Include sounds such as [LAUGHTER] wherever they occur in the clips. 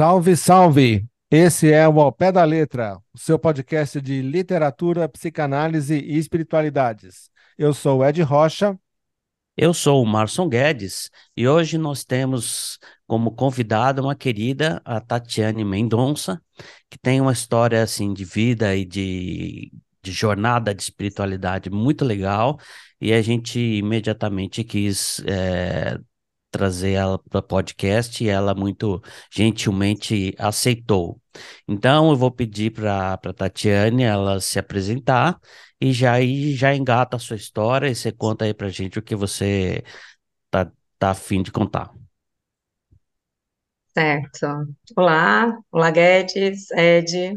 Salve, salve! Esse é o Ao Pé da Letra, o seu podcast de literatura, psicanálise e espiritualidades. Eu sou o Ed Rocha. Eu sou o Marson Guedes e hoje nós temos como convidada uma querida, a Tatiane Mendonça, que tem uma história assim de vida e de, de jornada de espiritualidade muito legal e a gente imediatamente quis é, trazer ela para o podcast e ela muito gentilmente aceitou. Então eu vou pedir para a Tatiane ela se apresentar e já aí já engata a sua história e você conta aí para gente o que você tá, tá afim de contar. Certo. Olá, olá Guedes, Ed.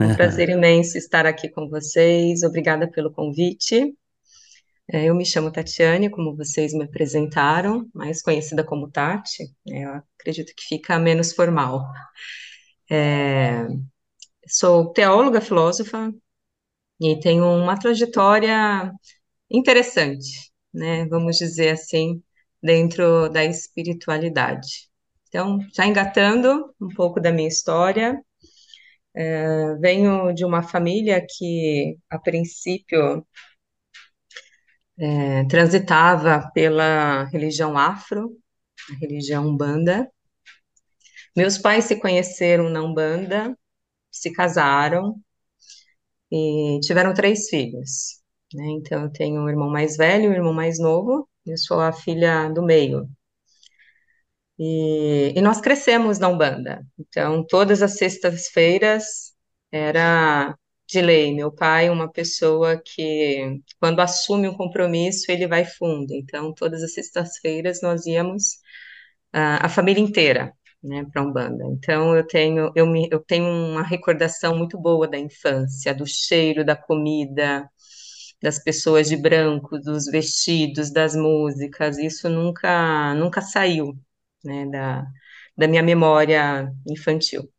É [LAUGHS] um prazer imenso estar aqui com vocês. Obrigada pelo convite. É, eu me chamo Tatiane, como vocês me apresentaram, mais conhecida como Tati. É, eu acredito que fica menos formal. É, sou teóloga, filósofa, e tenho uma trajetória interessante, né? Vamos dizer assim, dentro da espiritualidade. Então, já engatando um pouco da minha história, é, venho de uma família que, a princípio, é, transitava pela religião afro, a religião Umbanda. Meus pais se conheceram na Umbanda, se casaram e tiveram três filhos. Né? Então, eu tenho um irmão mais velho um irmão mais novo, eu sou a filha do meio. E, e nós crescemos na Umbanda. Então, todas as sextas-feiras era de lei. Meu pai é uma pessoa que, quando assume um compromisso, ele vai fundo. Então, todas as sextas-feiras nós íamos uh, a família inteira, né, para Umbanda. Então, eu tenho eu, me, eu tenho uma recordação muito boa da infância, do cheiro da comida, das pessoas de branco, dos vestidos, das músicas. Isso nunca nunca saiu, né, da da minha memória infantil.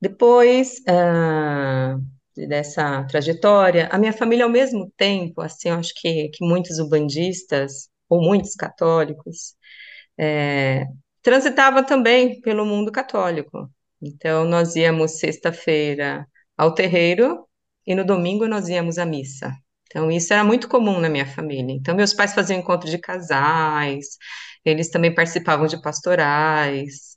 Depois uh, dessa trajetória, a minha família, ao mesmo tempo, assim, acho que, que muitos ubandistas, ou muitos católicos, é, transitava também pelo mundo católico. Então, nós íamos sexta-feira ao terreiro e no domingo nós íamos à missa. Então, isso era muito comum na minha família. Então, meus pais faziam encontro de casais, eles também participavam de pastorais,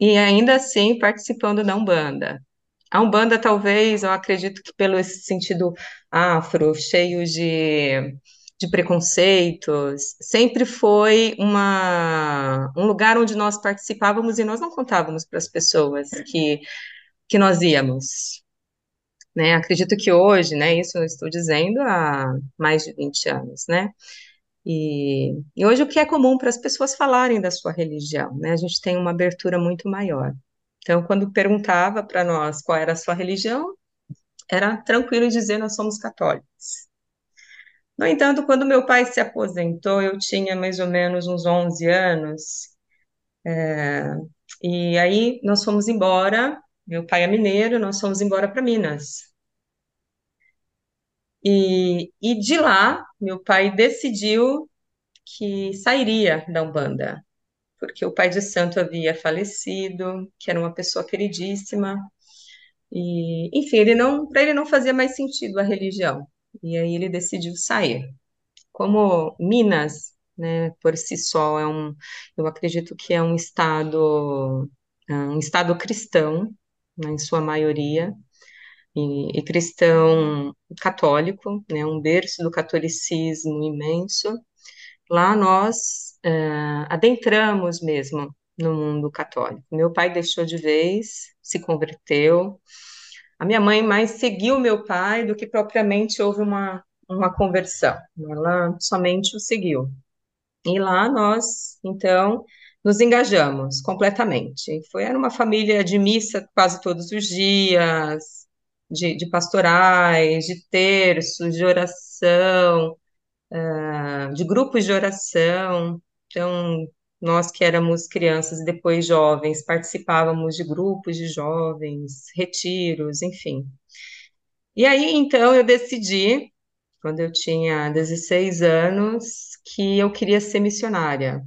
e ainda assim participando da Umbanda. A Umbanda, talvez, eu acredito que pelo esse sentido afro, cheio de, de preconceitos, sempre foi uma, um lugar onde nós participávamos e nós não contávamos para as pessoas que, que nós íamos. Né? Acredito que hoje, né, isso eu estou dizendo há mais de 20 anos, né? E, e hoje o que é comum para as pessoas falarem da sua religião, né? A gente tem uma abertura muito maior. Então, quando perguntava para nós qual era a sua religião, era tranquilo dizer nós somos católicos. No entanto, quando meu pai se aposentou, eu tinha mais ou menos uns 11 anos, é, e aí nós fomos embora, meu pai é mineiro, nós fomos embora para Minas. E, e de lá, meu pai decidiu que sairia da Umbanda, porque o pai de santo havia falecido, que era uma pessoa queridíssima, e, enfim, ele não, para ele não fazia mais sentido a religião, e aí ele decidiu sair. Como Minas, né, por si só, é um, eu acredito que é um estado, é um estado cristão, né, em sua maioria, e, cristão católico, né, um berço do catolicismo imenso. Lá nós uh, adentramos mesmo no mundo católico. Meu pai deixou de vez, se converteu. A minha mãe mais seguiu meu pai do que propriamente houve uma, uma conversão. Ela somente o seguiu. E lá nós, então, nos engajamos completamente. Foi, era uma família de missa quase todos os dias, de, de pastorais, de terços, de oração, uh, de grupos de oração. Então, nós que éramos crianças e depois jovens, participávamos de grupos de jovens, retiros, enfim. E aí, então, eu decidi, quando eu tinha 16 anos, que eu queria ser missionária.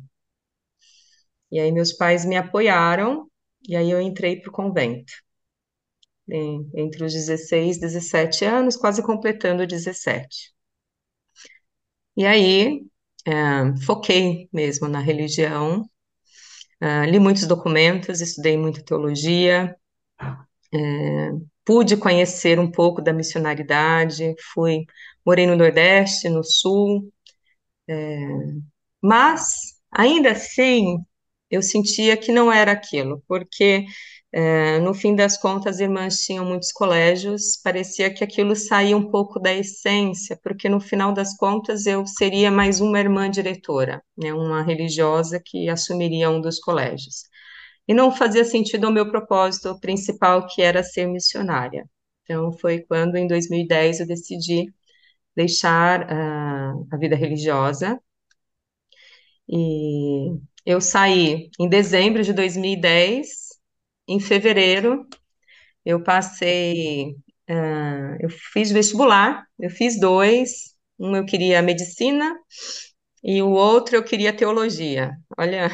E aí, meus pais me apoiaram e aí eu entrei para o convento. Entre os 16 e 17 anos, quase completando 17. E aí, é, foquei mesmo na religião, é, li muitos documentos, estudei muito teologia, é, pude conhecer um pouco da missionaridade, fui, morei no Nordeste, no Sul, é, mas, ainda assim, eu sentia que não era aquilo, porque é, no fim das contas, as irmãs tinham muitos colégios, parecia que aquilo saía um pouco da essência, porque no final das contas eu seria mais uma irmã diretora, né, uma religiosa que assumiria um dos colégios. E não fazia sentido ao meu propósito principal, que era ser missionária. Então, foi quando, em 2010, eu decidi deixar uh, a vida religiosa. E eu saí em dezembro de 2010 em fevereiro, eu passei, uh, eu fiz vestibular, eu fiz dois, um eu queria medicina e o outro eu queria teologia. Olha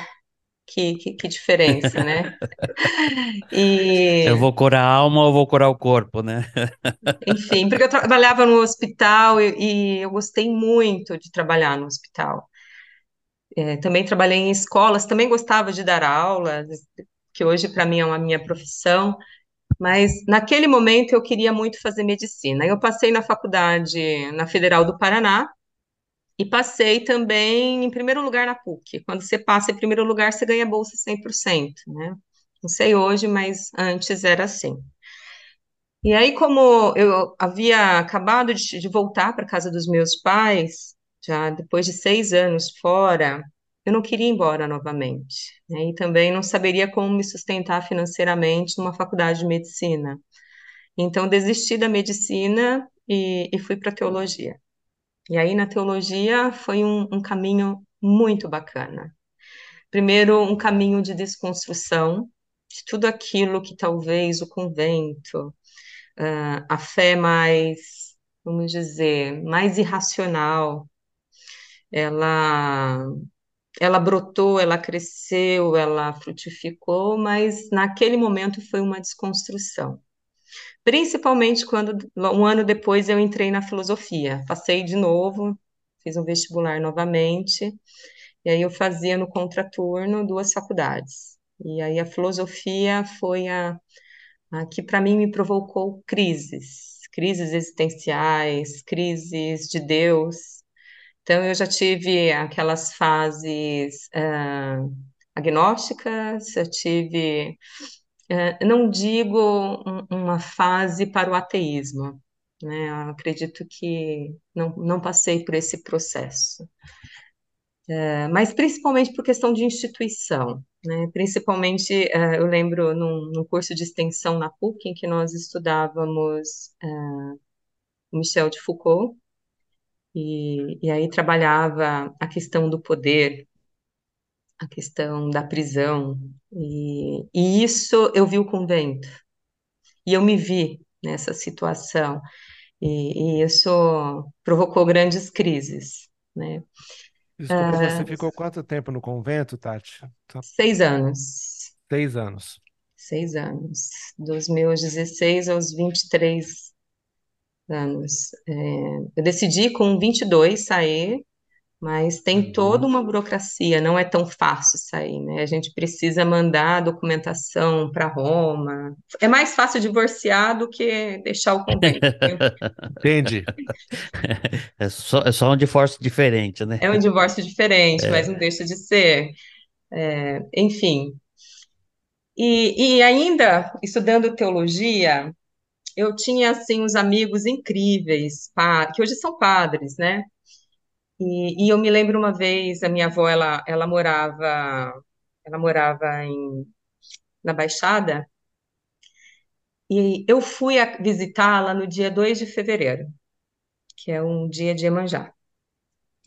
que, que, que diferença, né? [LAUGHS] E... Eu vou curar a alma ou vou curar o corpo, né? [LAUGHS] Enfim, porque eu trabalhava no hospital e, e eu gostei muito de trabalhar no hospital. É, também trabalhei em escolas, também gostava de dar aulas, que hoje para mim é uma minha profissão, mas naquele momento eu queria muito fazer medicina. Eu passei na faculdade na Federal do Paraná e passei também em primeiro lugar na PUC. Quando você passa em primeiro lugar, você ganha bolsa 100%, né? Não sei hoje, mas antes era assim. E aí, como eu havia acabado de, de voltar para casa dos meus pais, já depois de seis anos fora, eu não queria ir embora novamente, né? E também não saberia como me sustentar financeiramente numa faculdade de medicina. Então, desisti da medicina e, e fui para teologia. E aí, na teologia, foi um, um caminho muito bacana. Primeiro, um caminho de desconstrução de tudo aquilo que talvez o convento, uh, a fé mais, vamos dizer, mais irracional, ela ela brotou, ela cresceu, ela frutificou, mas naquele momento foi uma desconstrução. Principalmente quando, um ano depois, eu entrei na filosofia. Passei de novo, fiz um vestibular novamente, e aí eu fazia no contraturno duas faculdades. E aí a filosofia foi a, a que, para mim, me provocou crises, crises existenciais, crises de Deus, então, eu já tive aquelas fases uh, agnósticas, eu tive, uh, não digo um, uma fase para o ateísmo, né? Eu acredito que não, não passei por esse processo. Uh, mas principalmente por questão de instituição, né? Principalmente, eu lembro num, num, curso de extensão na PUC, em que nós estudávamos Michel de Foucault, e, e aí trabalhava a questão do poder, a questão da prisão, e, e isso eu vi o convento, e eu me vi nessa situação, e, e isso provocou grandes crises, né? Desculpa, você ah, ficou quanto tempo no convento, Tati? Seis anos. Seis anos. Seis anos. Dos meus 16 aos 23 anos. É, eu decidi com 22 sair, mas tem uhum. toda uma burocracia, não é tão fácil sair, né? A gente precisa mandar documentação para Roma. É mais fácil divorciar do que deixar o convento. [LAUGHS] Entendi. É só, é só um divórcio diferente, né? É um divórcio diferente, é. mas não deixa de ser. É, enfim. E, e ainda, estudando teologia, eu tinha assim uns amigos incríveis, que hoje são padres, né? E, e, eu me lembro uma vez, a minha avó, ela, ela morava, ela morava em, na Baixada, e eu fui visitá-la no dia 2 de fevereiro, que é um dia de Emanjá.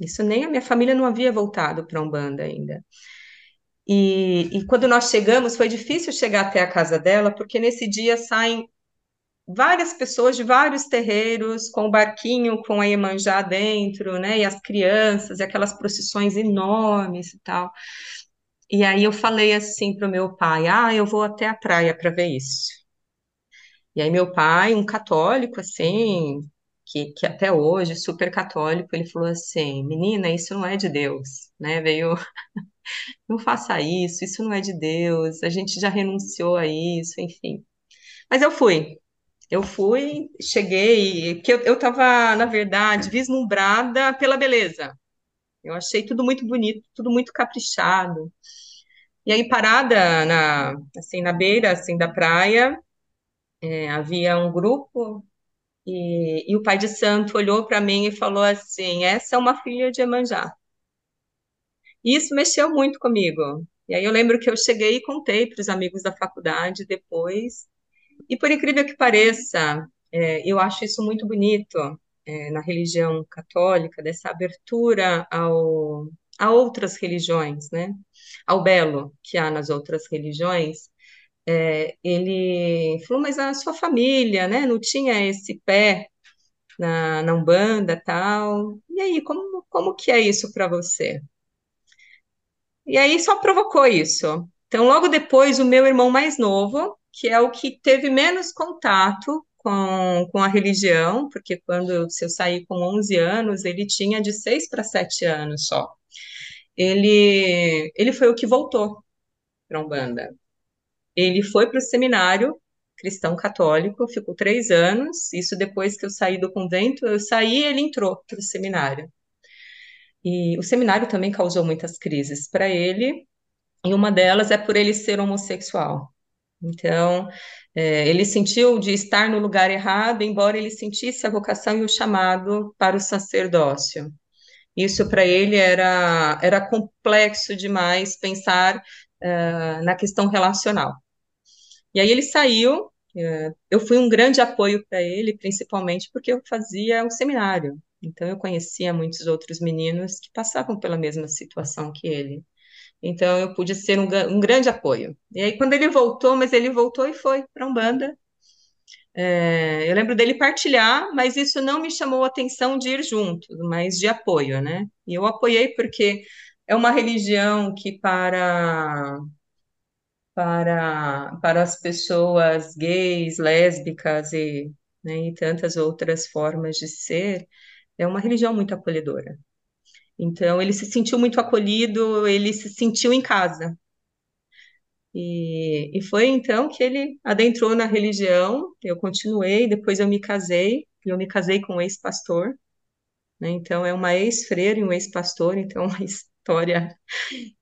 Isso nem a minha família não havia voltado para Umbanda ainda. E, e quando nós chegamos, foi difícil chegar até a casa dela, porque nesse dia saem várias pessoas de vários terreiros, com o barquinho com a Iemanjá dentro, né, e as crianças, e aquelas procissões enormes e tal. E aí eu falei assim para o meu pai: ah, eu vou até a praia para ver isso. E aí meu pai, um católico assim, que, que até hoje, super católico, ele falou assim: menina, isso não é de Deus, né? Veio, [LAUGHS] não faça isso, isso não é de Deus, a gente já renunciou a isso, enfim. Mas eu fui. Eu fui, cheguei, porque eu, eu tava, na verdade, vislumbrada pela beleza. Eu achei tudo muito bonito, tudo muito caprichado. E aí, parada na, assim, na beira assim, da praia, é, havia um grupo e, e, o pai de santo olhou para mim e falou assim: Essa é uma filha de Emanjá. E isso mexeu muito comigo. E aí eu lembro que eu cheguei e contei para os amigos da faculdade depois. E por incrível que pareça, é, eu acho isso muito bonito é, na religião católica, dessa abertura ao, a outras religiões, né? Ao belo que há nas outras religiões. É, ele falou, mas a sua família, né, não tinha esse pé na, na Umbanda tal. E aí, como, como que é isso para você? E aí só provocou isso. Então, logo depois, o meu irmão mais novo, que é o que teve menos contato com, com a religião, porque quando eu, eu saí com 11 anos, ele tinha de 6 para 7 anos só. Ele, ele foi o que voltou para Umbanda. Ele foi para o seminário cristão católico, ficou três anos. Isso depois que eu saí do convento, eu saí ele entrou para o seminário. E o seminário também causou muitas crises para ele, e uma delas é por ele ser homossexual. Então, é, ele sentiu de estar no lugar errado, embora ele sentisse a vocação e o chamado para o sacerdócio. Isso para ele era, era complexo demais pensar uh, na questão relacional. E aí ele saiu, uh, eu fui um grande apoio para ele, principalmente porque eu fazia o seminário. Então eu conhecia muitos outros meninos que passavam pela mesma situação que ele. Então eu pude ser um, um grande apoio. E aí quando ele voltou, mas ele voltou e foi para Umbanda, é, eu lembro dele partilhar, mas isso não me chamou a atenção de ir junto, mas de apoio, né? E eu apoiei porque é uma religião que para para para as pessoas gays, lésbicas e, né, e tantas outras formas de ser, é uma religião muito acolhedora. Então ele se sentiu muito acolhido, ele se sentiu em casa. E, e foi então que ele adentrou na religião. Eu continuei, depois eu me casei, e eu me casei com um ex-pastor. Né? Então, é uma ex-freira e um ex-pastor, então, [LAUGHS] uma história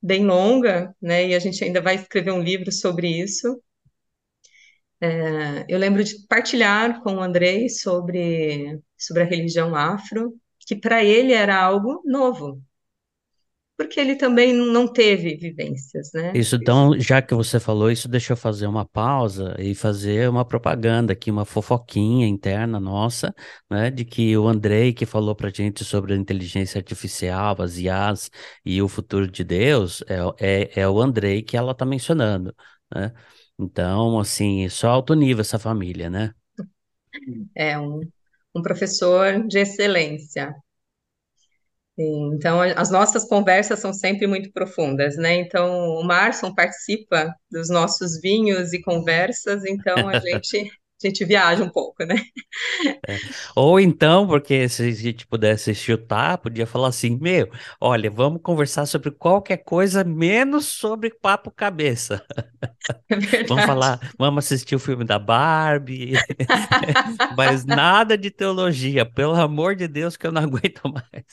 bem longa, né? E a gente ainda vai escrever um livro sobre isso. É, eu lembro de partilhar com o Andrei sobre, sobre a religião afro, que para ele era algo novo, porque ele também não teve vivências, né? Isso, então, já que você falou isso, deixa eu fazer uma pausa e fazer uma propaganda aqui, uma fofoquinha interna nossa, né? De que o Andrei, que falou pra gente sobre a inteligência artificial, as IAs e o futuro de Deus, é, é, é o Andrei que ela tá mencionando, né? Então, assim, só alto nível essa família, né? É um, um professor de excelência. Então, as nossas conversas são sempre muito profundas, né? Então, o Marson participa dos nossos vinhos e conversas, então a [LAUGHS] gente, a gente viaja um pouco, né? É. Ou então, porque se a gente pudesse chutar, podia falar assim: meu, olha, vamos conversar sobre qualquer coisa menos sobre papo cabeça. É vamos falar, vamos assistir o filme da Barbie, [LAUGHS] mas nada de teologia, pelo amor de Deus, que eu não [LAUGHS] aguento mais.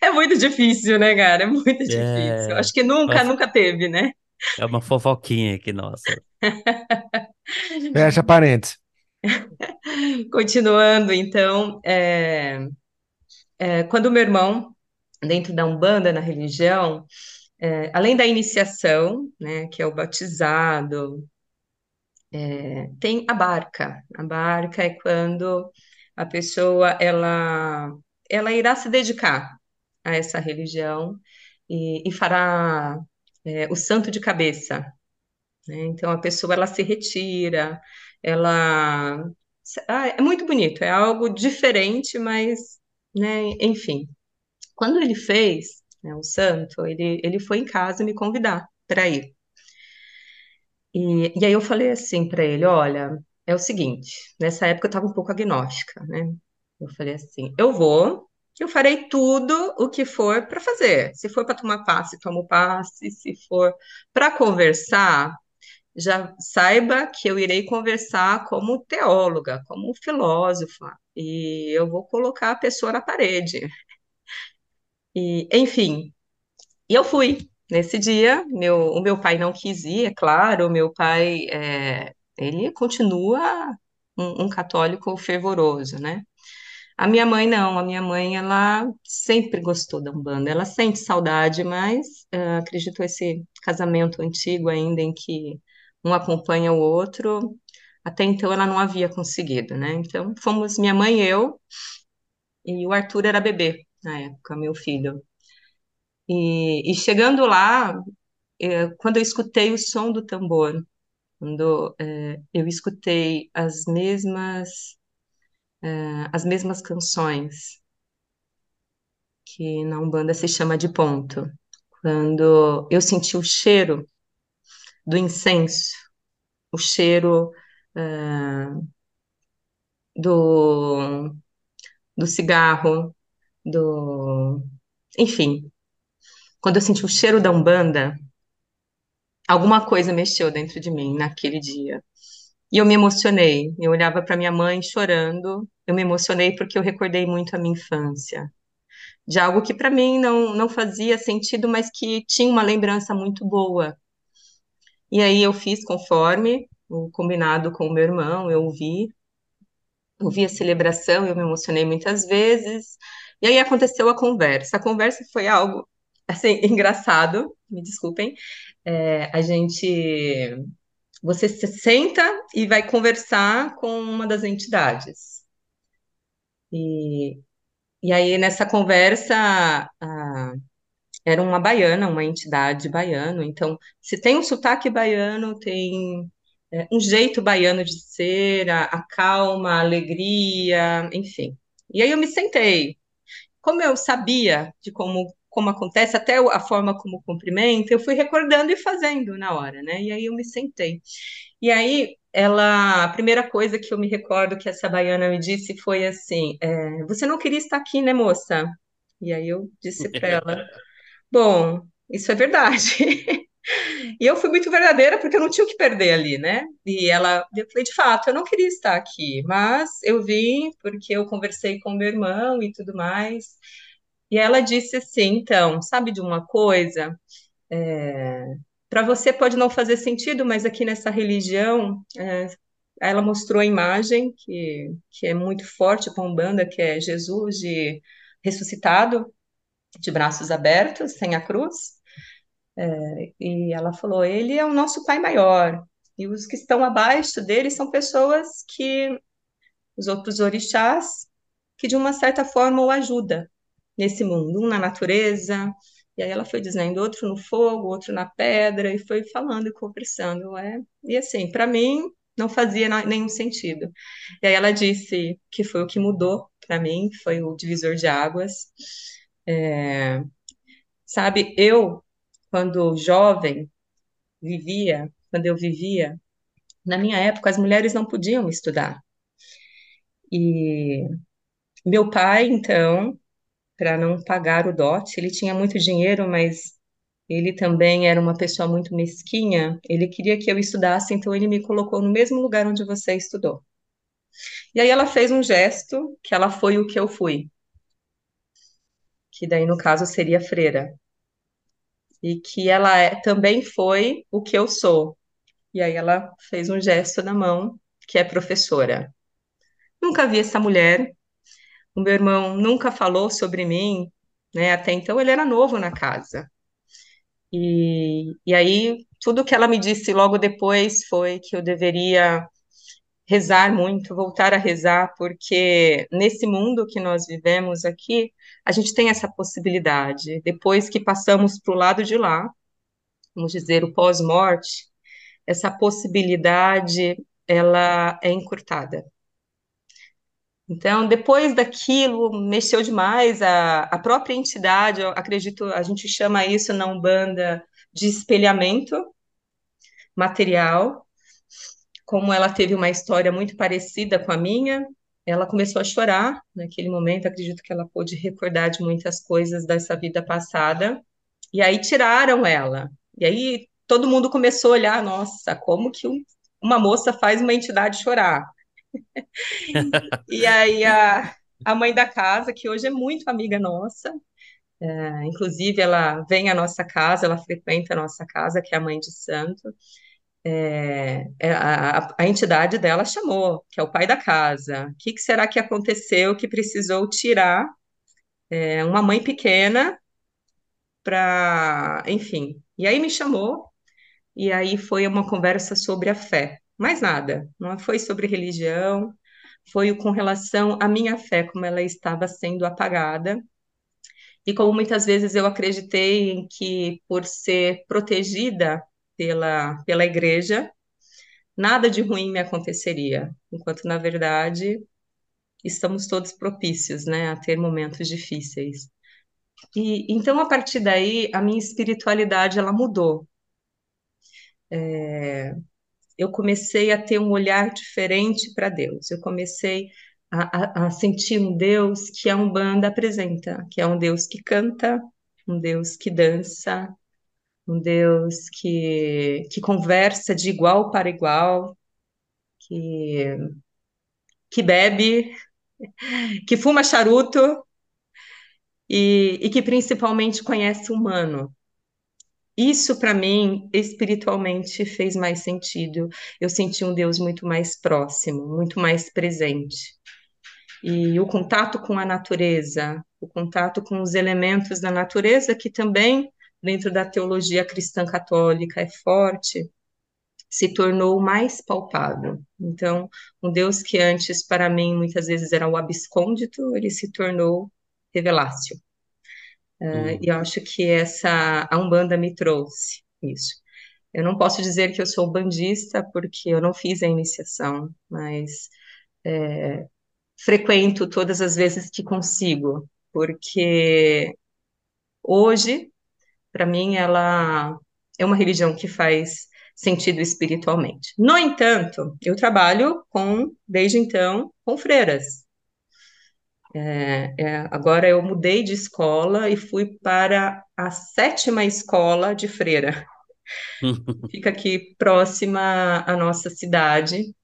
É muito difícil, né, cara? É muito difícil. É... Acho que nunca, nunca teve, né? É uma fofoquinha aqui, nossa. [LAUGHS] Fecha parênteses. Continuando, então, é, é, quando meu irmão, dentro da Umbanda, na religião, é, além da iniciação, né, que é o batizado, é, tem a barca. A barca é quando a pessoa ela, ela irá se dedicar a essa religião e, e fará é, o santo de cabeça. Né? Então a pessoa ela se retira, ela ah, é muito bonito, é algo diferente, mas né, enfim. Quando ele fez né, o santo, ele, ele foi em casa me convidar para ir. E, e aí eu falei assim para ele, olha, é o seguinte, nessa época eu estava um pouco agnóstica, né? Eu falei assim, eu vou, eu farei tudo o que for para fazer. Se for para tomar passe, tomo passe. Se for para conversar, já saiba que eu irei conversar como teóloga, como filósofa, e eu vou colocar a pessoa na parede. E, enfim, eu fui. Nesse dia, meu, o meu pai não quis ir, é claro, o meu pai, é, ele continua um, um católico fervoroso, né? A minha mãe não, a minha mãe ela sempre gostou da Umbanda, ela sente saudade, mas uh, acredito esse casamento antigo ainda em que um acompanha o outro, até então ela não havia conseguido, né? Então fomos minha mãe e eu, e o Arthur era bebê na época, meu filho. E, e chegando lá, eh, quando eu escutei o som do tambor, quando eh, eu escutei as mesmas uh, as mesmas canções, que na Umbanda se chama de ponto. Quando eu senti o cheiro do incenso, o cheiro uh, do, do cigarro, do. Enfim, quando eu senti o cheiro da Umbanda, alguma coisa mexeu dentro de mim naquele dia. E eu me emocionei. Eu olhava para minha mãe chorando. Eu me emocionei porque eu recordei muito a minha infância. De algo que para mim não, não fazia sentido, mas que tinha uma lembrança muito boa. E aí eu fiz conforme o combinado com o meu irmão, eu ouvi. Ouvi a celebração, eu me emocionei muitas vezes. E aí aconteceu a conversa. A conversa foi algo, assim, [LAUGHS] engraçado, me desculpem. É, a gente você se senta e vai conversar com uma das entidades. E, e aí, nessa conversa, a, era uma baiana, uma entidade baiana. Então, se tem um sotaque baiano, tem é, um jeito baiano de ser, a, a calma, a alegria, enfim. E aí eu me sentei. Como eu sabia de como como acontece, até a forma como cumprimenta, eu fui recordando e fazendo na hora, né? E aí eu me sentei. E aí ela, a primeira coisa que eu me recordo que essa baiana me disse foi assim: é, você não queria estar aqui, né, moça? E aí eu disse [LAUGHS] para ela: bom, isso é verdade. [LAUGHS] E eu fui muito verdadeira porque eu não tinha o que perder ali, né? E ela, eu falei, de fato, eu não queria estar aqui, mas eu vim porque eu conversei com meu irmão e tudo mais. E ela disse assim: então, sabe de uma coisa? É, para você pode não fazer sentido, mas aqui nessa religião, é, ela mostrou a imagem que, que é muito forte com Umbanda, que é Jesus de ressuscitado, de braços abertos, sem a cruz. É, e ela falou: ele é o nosso Pai maior. E os que estão abaixo dele são pessoas que, os outros orixás, que de uma certa forma o ajudam nesse mundo, um na natureza, e aí ela foi dizendo outro no fogo, outro na pedra, e foi falando e conversando. É? E assim, para mim, não fazia nenhum sentido. E aí ela disse que foi o que mudou para mim, foi o divisor de águas. É, sabe, eu, quando jovem, vivia, quando eu vivia, na minha época, as mulheres não podiam estudar. E meu pai, então, para não pagar o dote. Ele tinha muito dinheiro, mas ele também era uma pessoa muito mesquinha. Ele queria que eu estudasse, então ele me colocou no mesmo lugar onde você estudou. E aí ela fez um gesto que ela foi o que eu fui. Que daí, no caso, seria freira. E que ela é, também foi o que eu sou. E aí ela fez um gesto na mão, que é professora. Nunca vi essa mulher, o meu irmão nunca falou sobre mim, né? Até então ele era novo na casa. E, e aí tudo que ela me disse logo depois foi que eu deveria rezar muito, voltar a rezar, porque nesse mundo que nós vivemos aqui, a gente tem essa possibilidade. Depois que passamos para o lado de lá, vamos dizer, o pós-morte, essa possibilidade ela é encurtada. Então, depois daquilo, mexeu demais a, a própria entidade, eu acredito, a gente chama isso na Umbanda de espelhamento material. Como ela teve uma história muito parecida com a minha, ela começou a chorar naquele momento. Acredito que ela pôde recordar de muitas coisas dessa vida passada. E aí tiraram ela. E aí todo mundo começou a olhar: nossa, como que uma moça faz uma entidade chorar? [LAUGHS] e aí a, a mãe da casa, que hoje é muito amiga nossa, é, inclusive ela vem à nossa casa, ela frequenta a nossa casa, que é a mãe de santo, é, é a, a, entidade dela chamou, que é o pai da casa. O que, que será que aconteceu que precisou tirar é, uma mãe pequena para, enfim. E aí me chamou, e aí foi uma conversa sobre a fé. Mais nada, não foi sobre religião, foi com relação à minha fé, como ela estava sendo apagada. E como muitas vezes eu acreditei em que, por ser protegida pela, pela igreja, nada de ruim me aconteceria, enquanto, na verdade, estamos todos propícios né, a ter momentos difíceis. E então, a partir daí, a minha espiritualidade ela mudou. É, eu comecei a ter um olhar diferente para Deus. Eu comecei a, a, a, sentir um Deus que a Umbanda apresenta, que é um Deus que canta, um Deus que dança, um Deus que, que conversa de igual para igual, que, que bebe, [LAUGHS] que fuma charuto e, e que principalmente conhece o humano. Isso, para mim, espiritualmente fez mais sentido. Eu senti um Deus muito mais próximo, muito mais presente. E o contato com a natureza, o contato com os elementos da natureza, que também, dentro da teologia cristã católica, é forte, se tornou mais palpável. Então, um Deus que antes, para mim, muitas vezes era o abscôndito, ele se tornou revelácio. Uh, E acho que essa a Umbanda me trouxe isso. Eu não posso dizer que eu sou bandista porque eu não fiz a iniciação, mas é, frequento todas as vezes que consigo, porque hoje, para mim, ela é uma religião que faz sentido espiritualmente. No entanto, eu trabalho com, desde então, com freiras. É, é, agora eu mudei de escola e fui para a sétima escola de freira. [LAUGHS] Fica aqui próxima à nossa cidade.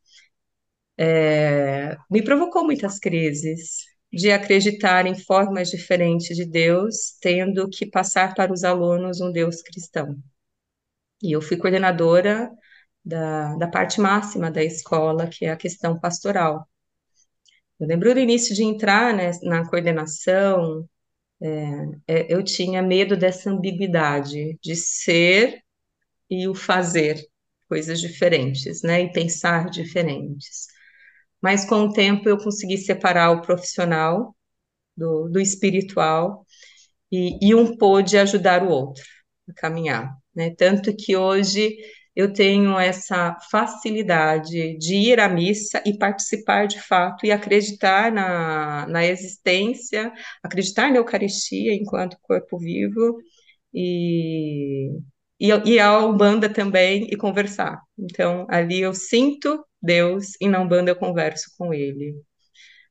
É, me provocou muitas crises de acreditar em formas diferentes de Deus, tendo que passar para os alunos um Deus cristão. E eu fui coordenadora da, da parte máxima da escola, que é a questão pastoral. Eu lembro do início de entrar né, na coordenação, é, é, eu tinha medo dessa ambiguidade de ser e o fazer coisas diferentes, né, e pensar diferentes. Mas com o tempo eu consegui separar o profissional do, do espiritual e, e um pôde ajudar o outro a caminhar, né? Tanto que hoje eu tenho essa facilidade de ir à missa e participar de fato e acreditar na, na existência, acreditar na Eucaristia enquanto corpo vivo e, e, e a Umbanda também e conversar. Então, ali eu sinto Deus e na Umbanda eu converso com Ele.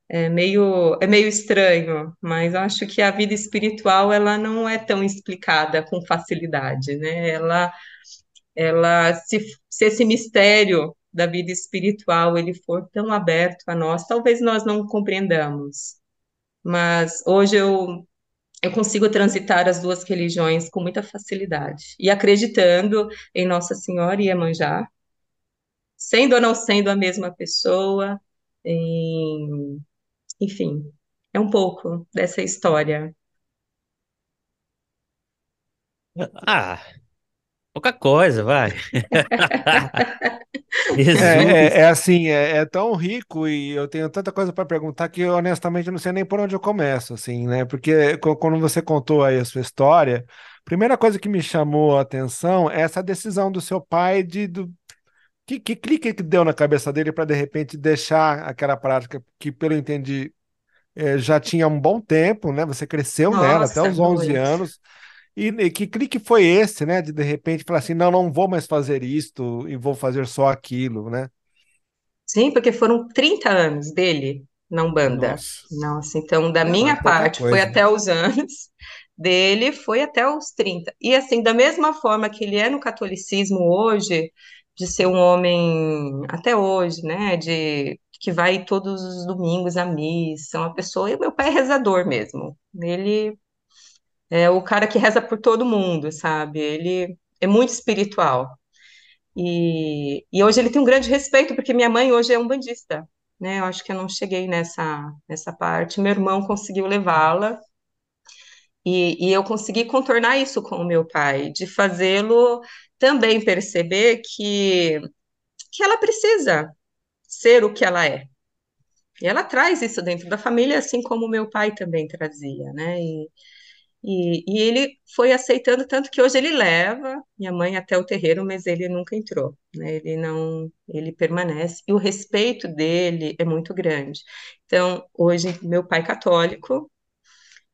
É meio, é meio estranho, mas acho que a vida espiritual ela não é tão explicada com facilidade, né? Ela ela se, se esse mistério da vida espiritual ele for tão aberto a nós, talvez nós não compreendamos. Mas hoje eu eu consigo transitar as duas religiões com muita facilidade e acreditando em Nossa Senhora e Iemanjá, sendo ou não sendo a mesma pessoa, em... enfim, é um pouco dessa história. Ah, Pouca coisa, vai. [LAUGHS] É, é, é assim, é, é tão rico e eu tenho tanta coisa para perguntar que eu, honestamente não sei nem por onde eu começo, assim, né? Porque quando você contou aí a sua história, a primeira coisa que me chamou a atenção é essa decisão do seu pai de, do, Que, que clique que deu na cabeça dele para de repente deixar aquela prática que, pelo entendi, é, já tinha um bom tempo, né? Você cresceu nela até Nossa, os 11 muito. anos. E, que clique foi esse, né? De de repente falar assim, não, não vou mais fazer isto e vou fazer só aquilo, né? Sim, porque foram 30 anos dele na Umbanda. Nossa, Nossa, então da é, não é minha pouca parte foi coisa. até os anos, dele foi até os 30. E assim, da mesma forma que ele é no catolicismo hoje, de ser um homem até hoje, né, de que vai todos os domingos à missa, uma pessoa, e meu pai é rezador mesmo. Ele é o cara que reza por todo mundo, sabe? Ele é muito espiritual. E, e hoje ele tem um grande respeito, porque minha mãe hoje é um bandista, né? Eu acho que eu não cheguei nessa, nessa parte. Meu irmão conseguiu levá-la, e, e eu consegui contornar isso com o meu pai, de fazê-lo também perceber que, que ela precisa ser o que ela é. E ela traz isso dentro da família, assim como meu pai também trazia, né? E, e, e ele foi aceitando tanto que hoje ele leva minha mãe até o terreiro, mas ele nunca entrou, né? Ele não, ele permanece e o respeito dele é muito grande. Então, hoje meu pai católico,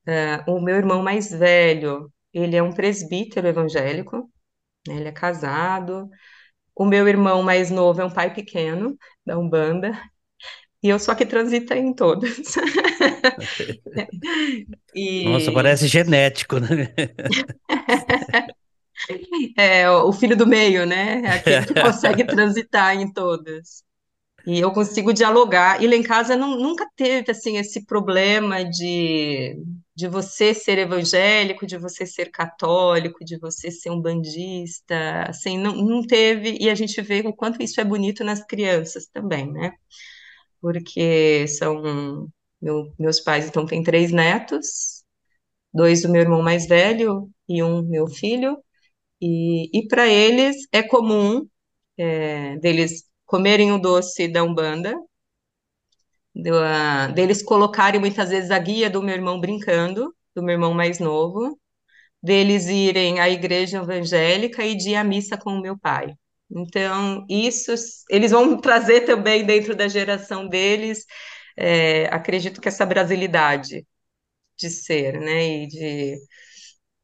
eh, o meu irmão mais velho, ele é um presbítero evangélico, né? Ele é casado. O meu irmão mais novo é um pai pequeno da Umbanda. E eu só que transita em todas. [LAUGHS] Nossa, E parece genético, né? [LAUGHS] É, o filho do meio, né? É aquele que [LAUGHS] consegue transitar em todas. E eu consigo dialogar. E lá em casa não, nunca teve assim esse problema de, de você ser evangélico, de você ser católico, de você ser um bandista. Assim, não, não teve. E a gente vê o quanto isso é bonito nas crianças também, né? Porque são. meu- meus pais, então, têm três netos, dois do meu irmão mais velho e um meu filho. E, e para eles é comum é, deles comerem o doce da Umbanda, do- a- deles colocarem muitas vezes a guia do meu irmão brincando, do meu irmão mais novo, deles irem à igreja evangélica e de ir à missa com o meu pai. Então, isso eles vão trazer também dentro da geração deles, é, acredito que essa brasilidade de ser, né, e de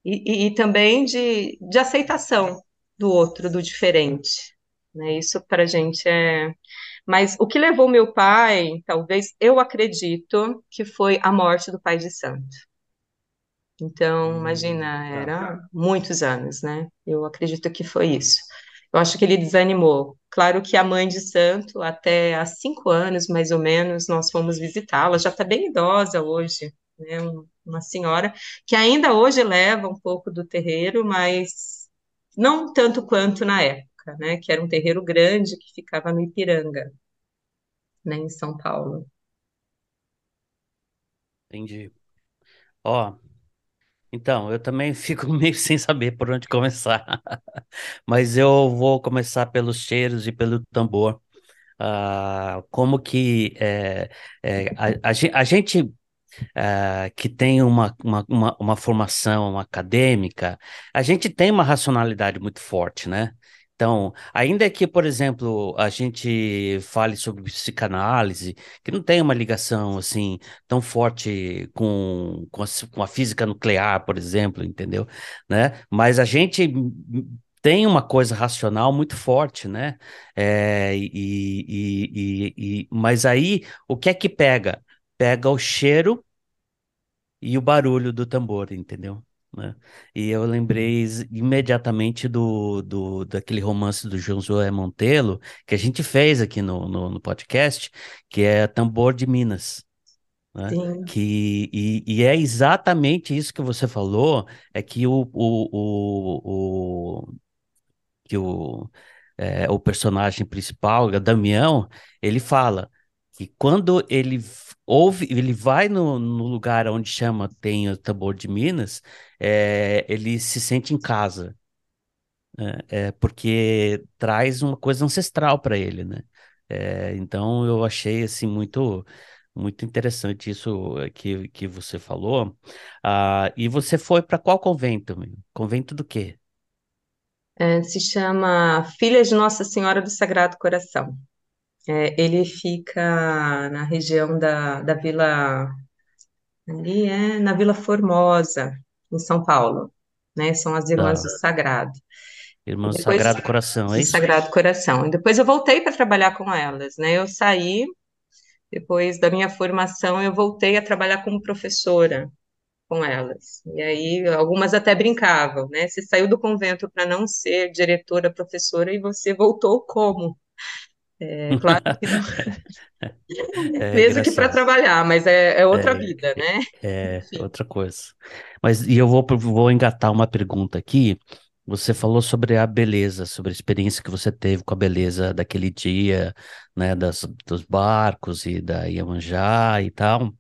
e, e- também de, de aceitação do outro, do diferente, né? Isso para a gente é. Mas o que levou meu pai, talvez, eu acredito que foi a morte do pai de santo. Então, Hum, imagina, tá. era muitos anos, né? Eu acredito que foi isso. Eu acho que ele desanimou. Claro que a mãe de santo, até há cinco anos, mais ou menos, nós fomos visitá-la, já está bem idosa hoje, né? Um- Uma senhora que ainda hoje leva um pouco do terreiro, mas não tanto quanto na época, né? Que era um terreiro grande que ficava no Ipiranga, né? Em São Paulo. Entendi. Ó, então, eu também [LAUGHS] fico meio sem saber por onde começar. Mas eu vou começar pelos cheiros e pelo tambor. Ah, como que é, é, a, a a gente ah, que tem uma, uma, uma, uma formação acadêmica, a gente tem uma racionalidade muito forte, né? Então, ainda que, por exemplo, a gente fale sobre psicanálise, que não tem uma ligação assim tão forte com, com a, com a física nuclear, por exemplo, entendeu? Né? Mas a gente tem uma coisa racional muito forte, né? É, e, e, e, e- mas aí, o que é que pega? Pega o cheiro e o barulho do tambor, entendeu? Né? E eu lembrei imediatamente do, do daquele romance do Josué Montelo que a gente fez aqui no, no, no podcast, que é Tambor de Minas. Né? Que, e, e é exatamente isso que você falou, é que o, o, o, que o, é, o personagem principal, o Damião, ele fala que quando ele ouve, ele vai no, no lugar onde chama, tem o tambor de Minas, é, ele se sente em casa, né? É, porque traz uma coisa ancestral para ele, né? É, então eu achei assim muito muito interessante isso eh, que, que você falou. Ah, e você foi para qual convento? Convento do quê? É, se chama Filhas de Nossa Senhora do Sagrado Coração. É, ele fica na região da, da Vila, ali é na Vila Formosa, em São Paulo, né? São as Irmãs do Tá. Sagrado. Irmão E depois Sagrado Coração, é do isso? Sagrado Coração. E depois eu voltei para trabalhar com elas, né? Eu saí, depois da minha formação, eu voltei a trabalhar como professora com elas. E aí algumas até brincavam, né? Você saiu do convento para não ser diretora, professora e você voltou como? É claro que não, [LAUGHS] É mesmo que para trabalhar, mas é, é outra É, vida, né? é Enfim. outra coisa. Mas e eu vou, vou engatar uma pergunta aqui. Você falou sobre a beleza, sobre a experiência que você teve com a beleza daquele dia, né, das, dos barcos e da Iemanjá e tal.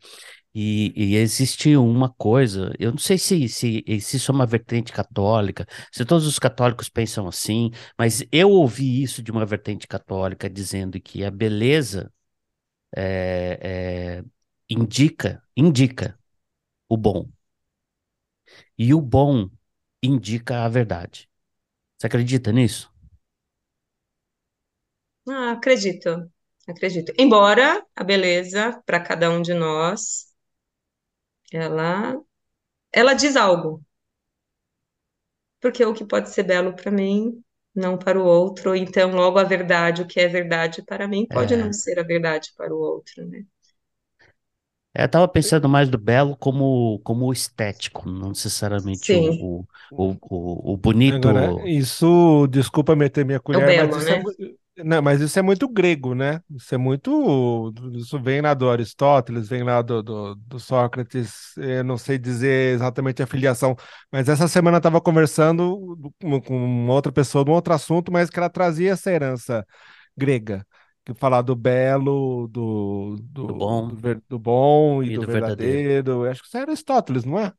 E, e existe uma coisa, eu não sei se, se, se isso é uma vertente católica, se todos os católicos pensam assim, mas eu ouvi isso de uma vertente católica dizendo que a beleza é, é, indica, indica o bom, e o bom indica a verdade. Você acredita nisso? Ah, acredito, acredito. Embora a beleza, para cada um de nós, ela, ela diz algo. Porque o que pode ser belo para mim, não para o outro. Então, logo a verdade, o que é verdade para mim, pode não É, ser a verdade para o outro, né? é, eu estava pensando mais do belo como, como o estético, não necessariamente o, o, o, o, o Agora, bonito. isso, desculpa meter minha é o colher, mas belo, isso é, né? mu- não, mas isso é muito grego, né? Isso é muito, isso vem lá do Aristóteles, vem lá do, do, do Sócrates, eu não sei dizer exatamente a filiação, mas essa semana eu estava conversando com outra pessoa de um outro assunto, mas que ela trazia essa herança grega, que falar do belo, do, Do do, bom do, ver- do bom e e do do verdadeiro. verdadeiro, Eu acho que isso é Aristóteles, não é?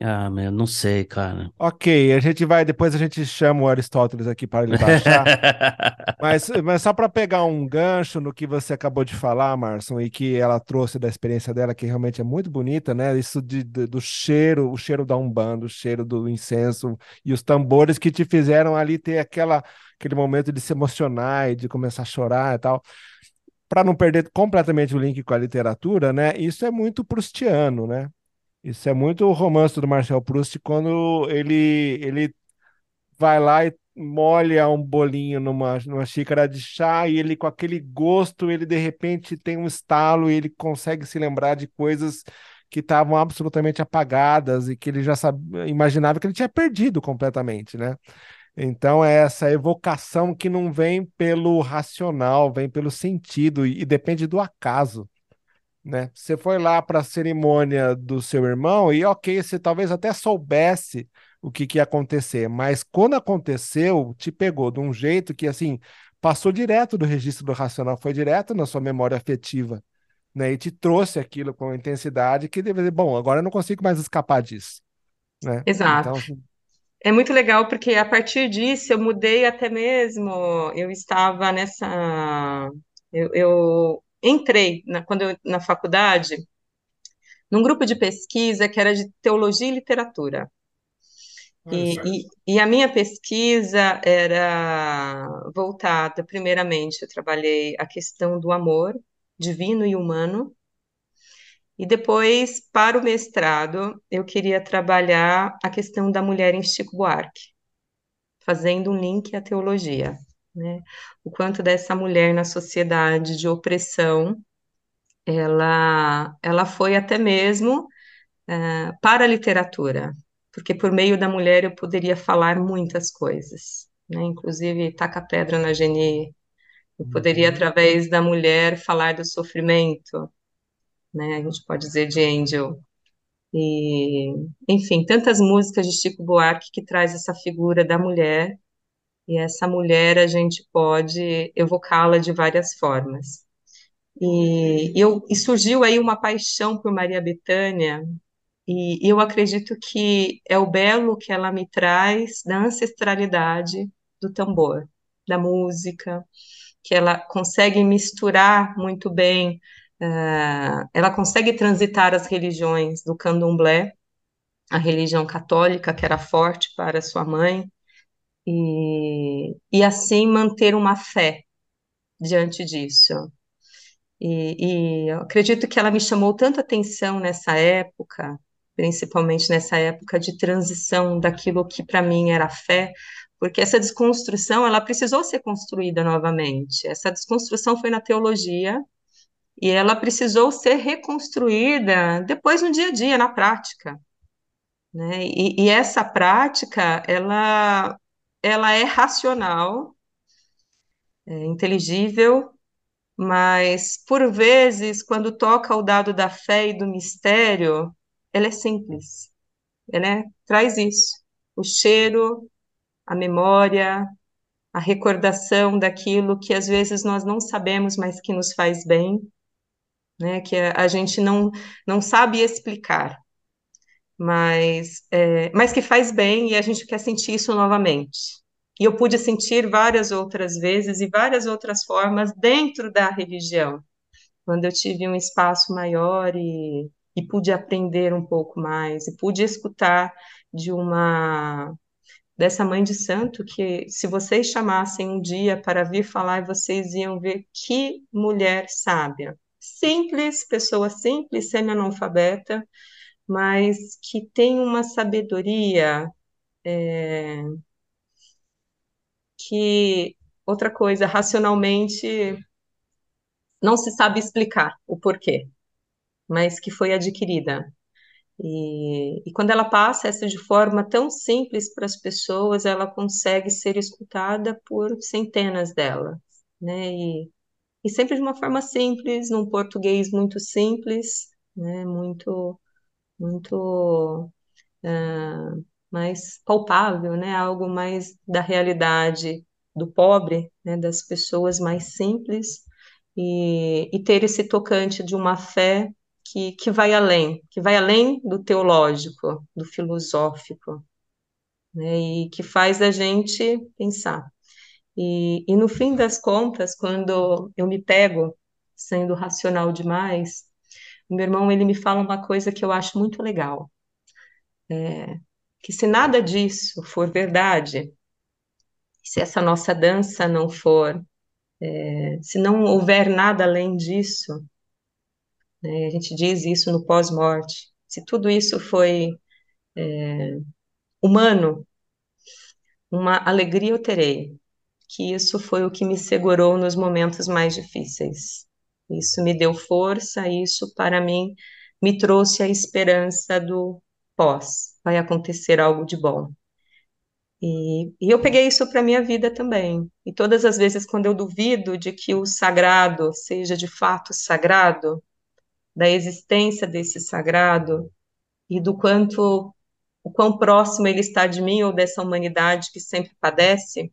Ah, meu, não sei, cara. Ok, a gente vai, depois a gente chama o Aristóteles aqui para ele baixar. [LAUGHS] Mas, mas só para pegar um gancho no que você acabou de falar, Marson, e que ela trouxe da experiência dela, que realmente é muito bonita, né? Isso de, de- do cheiro, o cheiro da Umbanda, o cheiro do incenso e os tambores que te fizeram ali ter aquela, aquele momento de se emocionar e de começar a chorar e tal. Para não perder completamente o link com a literatura, né? Isso é muito proustiano, né? Isso é muito o romance do Marcel Proust quando ele, ele vai lá e molha um bolinho numa, numa xícara de chá e ele, com aquele gosto, ele de repente tem um estalo e ele consegue se lembrar de coisas que estavam absolutamente apagadas e que ele já imaginava que ele tinha perdido completamente, né? Então, é essa evocação que não vem pelo racional, vem pelo sentido e, e depende do acaso né? Você foi lá para a cerimônia do seu irmão e, ok, você talvez até soubesse o que, que ia acontecer, mas quando aconteceu, te pegou de um jeito que, assim, passou direto do registro do racional, foi direto na sua memória afetiva, né? E te trouxe aquilo com intensidade que deve dizer, bom, agora eu não consigo mais escapar disso, né? Exato. Então, assim, É muito legal porque a partir disso eu mudei até mesmo. Eu estava nessa. Eu, eu entrei na, quando eu, na faculdade num grupo de pesquisa que era de teologia e literatura. E, e, e a minha pesquisa era voltada, primeiramente, eu trabalhei a questão do amor divino e humano, e depois, para o mestrado, eu queria trabalhar a questão da mulher em Chico Buarque, fazendo um link à teologia, né? O quanto dessa mulher na sociedade de opressão, ela, ela foi até mesmo eh, para a literatura, porque por meio da mulher eu poderia falar muitas coisas, né? Inclusive, taca pedra na Geni, eu poderia, Uhum. através da mulher, falar do sofrimento, né? A gente pode dizer de Angel. E, enfim, tantas músicas de Chico Buarque que traz essa figura da mulher, e essa mulher a gente pode evocá-la de várias formas. E, eu, e surgiu aí uma paixão por Maria Bethânia, e eu acredito que é o belo que ela me traz da ancestralidade do tambor, da música, que ela consegue misturar muito bem, uh, ela consegue transitar as religiões do candomblé, a religião católica, que era forte para sua mãe, e, e assim manter uma fé diante disso. E, e acredito que ela me chamou tanta atenção nessa época, principalmente nessa época de transição daquilo que para mim era fé, porque essa desconstrução ela precisou ser construída novamente. Essa desconstrução foi na teologia e ela precisou ser reconstruída depois no dia a dia, na prática. Né? E, e essa prática, ela, ela é racional, é inteligível, mas por vezes, quando toca o dado da fé e do mistério, ela é simples. Ela é, traz isso, o cheiro, a memória, a recordação daquilo que às vezes nós não sabemos, mas que nos faz bem, né? Que a, a gente não não sabe explicar, mas é, mas que faz bem e a gente quer sentir isso novamente. E eu pude sentir várias outras vezes e várias outras formas dentro da religião, quando eu tive um espaço maior e, e pude aprender um pouco mais, e pude escutar de uma dessa mãe de santo que se vocês chamassem um dia para vir falar, vocês iam ver que mulher sábia. Simples, pessoa simples, semi-analfabeta, mas que tem uma sabedoria é, que outra coisa, racionalmente não se sabe explicar o porquê, mas que foi adquirida. E, e quando ela passa essa de forma tão simples para as pessoas, ela consegue ser escutada por centenas delas, né? E, e sempre de uma forma simples, num português muito simples, né? Muito, muito uh, mais palpável, né? Algo mais da realidade do pobre, né? Das pessoas mais simples e, e ter esse tocante de uma fé que, que vai além, que vai além do teológico, do filosófico, né? E que faz a gente pensar. E, e no fim das contas, quando eu me pego sendo racional demais, meu irmão ele me fala uma coisa que eu acho muito legal. É, que se nada disso for verdade, se essa nossa dança não for, é, se não houver nada além disso, né, a gente diz isso no pós-morte, se tudo isso foi é, humano, uma alegria eu terei, que isso foi o que me segurou nos momentos mais difíceis. Isso me deu força, isso para mim me trouxe a esperança do pós, vai acontecer algo de bom. E, e eu peguei isso para minha vida também. E todas as vezes quando eu duvido de que o sagrado seja de fato sagrado, da existência desse sagrado e do quanto o quão próximo ele está de mim ou dessa humanidade que sempre padece,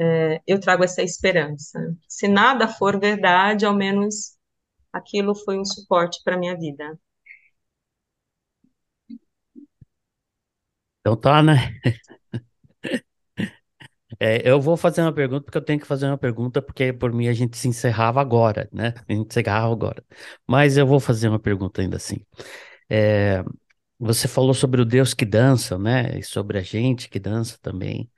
é, eu trago essa esperança. Se nada for verdade, ao menos aquilo foi um suporte para minha vida. Então tá, né? [LAUGHS] É, eu vou fazer uma pergunta porque eu tenho que fazer uma pergunta porque por mim a gente se encerrava agora, né? A gente encerrava agora. Mas eu vou fazer uma pergunta ainda assim. É, você falou sobre o Deus que dança, né? E sobre a gente que dança também.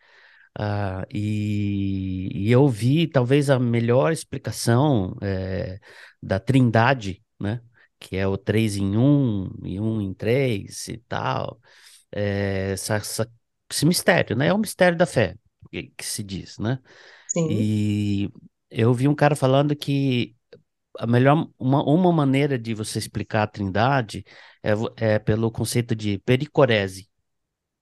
Ah, e, e, eu vi talvez a melhor explicação é, da Trindade, né? Que é o três em um, e um em três e tal é, essa, essa, esse mistério, né? É o mistério da fé, que, que se diz, né? Sim. E eu vi um cara falando que a melhor uma, uma maneira de você explicar a Trindade é, é pelo conceito de pericorese,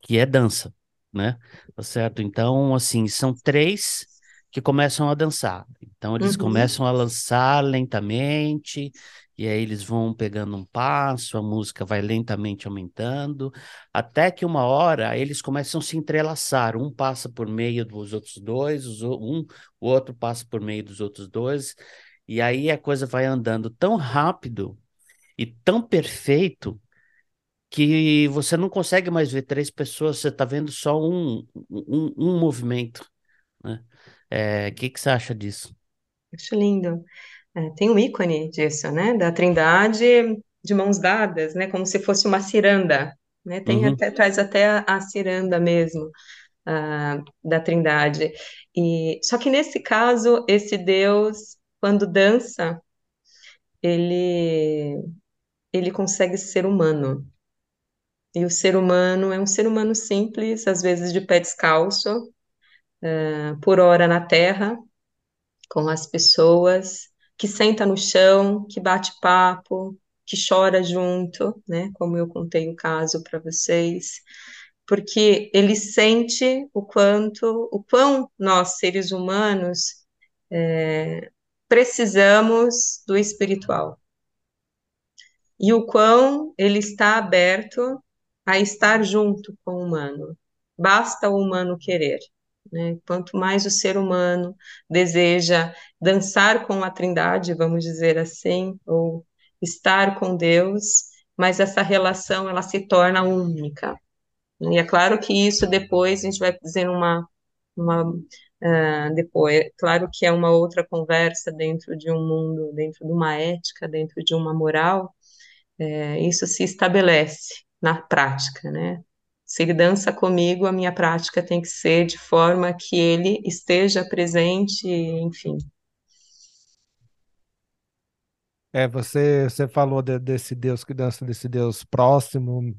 que é dança, né? Tá certo? Então, assim, são três que começam a dançar. Então, eles Uhum. começam a lançar lentamente, e aí eles vão pegando um passo, a música vai lentamente aumentando, até que uma hora eles começam a se entrelaçar, um passa por meio dos outros dois, um, o outro passa por meio dos outros dois, e aí a coisa vai andando tão rápido e tão perfeito que você não consegue mais ver três pessoas, você está vendo só um, um, um movimento, né? É, o que, que você acha disso? Acho lindo. É, tem um ícone disso, né? Da Trindade de mãos dadas, né? Como se fosse uma ciranda, né? Tem Uhum. até, traz até a, a ciranda mesmo. uh, da Trindade. E só que nesse caso, esse Deus, quando dança, ele ele consegue ser humano. E o ser humano é um ser humano simples, às vezes de pé descalço, uh, por hora na terra, com as pessoas, que senta no chão, que bate papo, que chora junto, né? Como eu contei o caso para vocês, porque ele sente o quanto, o quão nós seres humanos é, precisamos do espiritual e o quão ele está aberto a estar junto com o humano. Basta o humano querer. Né? Quanto mais o ser humano deseja dançar com a Trindade, vamos dizer assim, ou estar com Deus, mas essa relação ela se torna única. E é claro que isso depois a gente vai dizer uma, uma uh, depois, claro que é uma outra conversa dentro de um mundo, dentro de uma ética, dentro de uma moral, é, isso se estabelece na prática, né? Se ele dança comigo, a minha prática tem que ser de forma que ele esteja presente, enfim. É, você, você falou de, desse Deus que dança, desse Deus próximo.